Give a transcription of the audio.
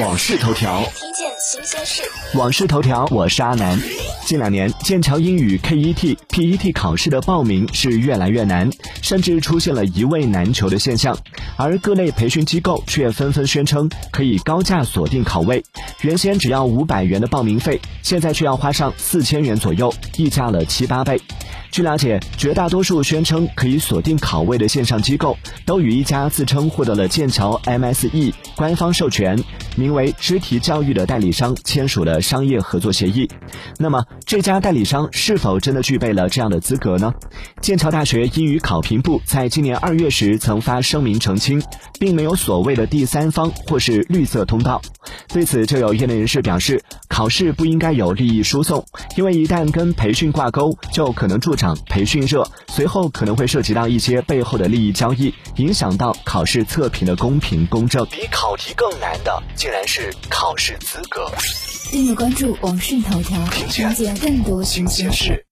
往事头条，听见新鲜事。往事头条，我是阿南。近两年，剑桥英语 KET、PET 考试的报名是越来越难，甚至出现了一位难求的现象。而各类培训机构却纷纷宣称可以高价锁定考位，原先只要五百元的报名费，现在却要花上四千元左右，溢价了七八倍。据了解，绝大多数宣称可以锁定考位的线上机构，都与一家自称获得了剑桥 MSE 官方授权、名为肢体教育的代理商签署了商业合作协议。那么，这家代理商是否真的具备了这样的资格呢？剑桥大学英语考评部在今年二月时曾发声明澄清，并没有所谓的第三方或是绿色通道。对此，就有业内人士表示，考试不应该有利益输送，因为一旦跟培训挂钩，就可能助长培训热，随后可能会涉及到一些背后的利益交易，影响到考试测评的公平公正。比考题更难的，竟然是考试资格。订阅关注网讯头条，了解更多新鲜事。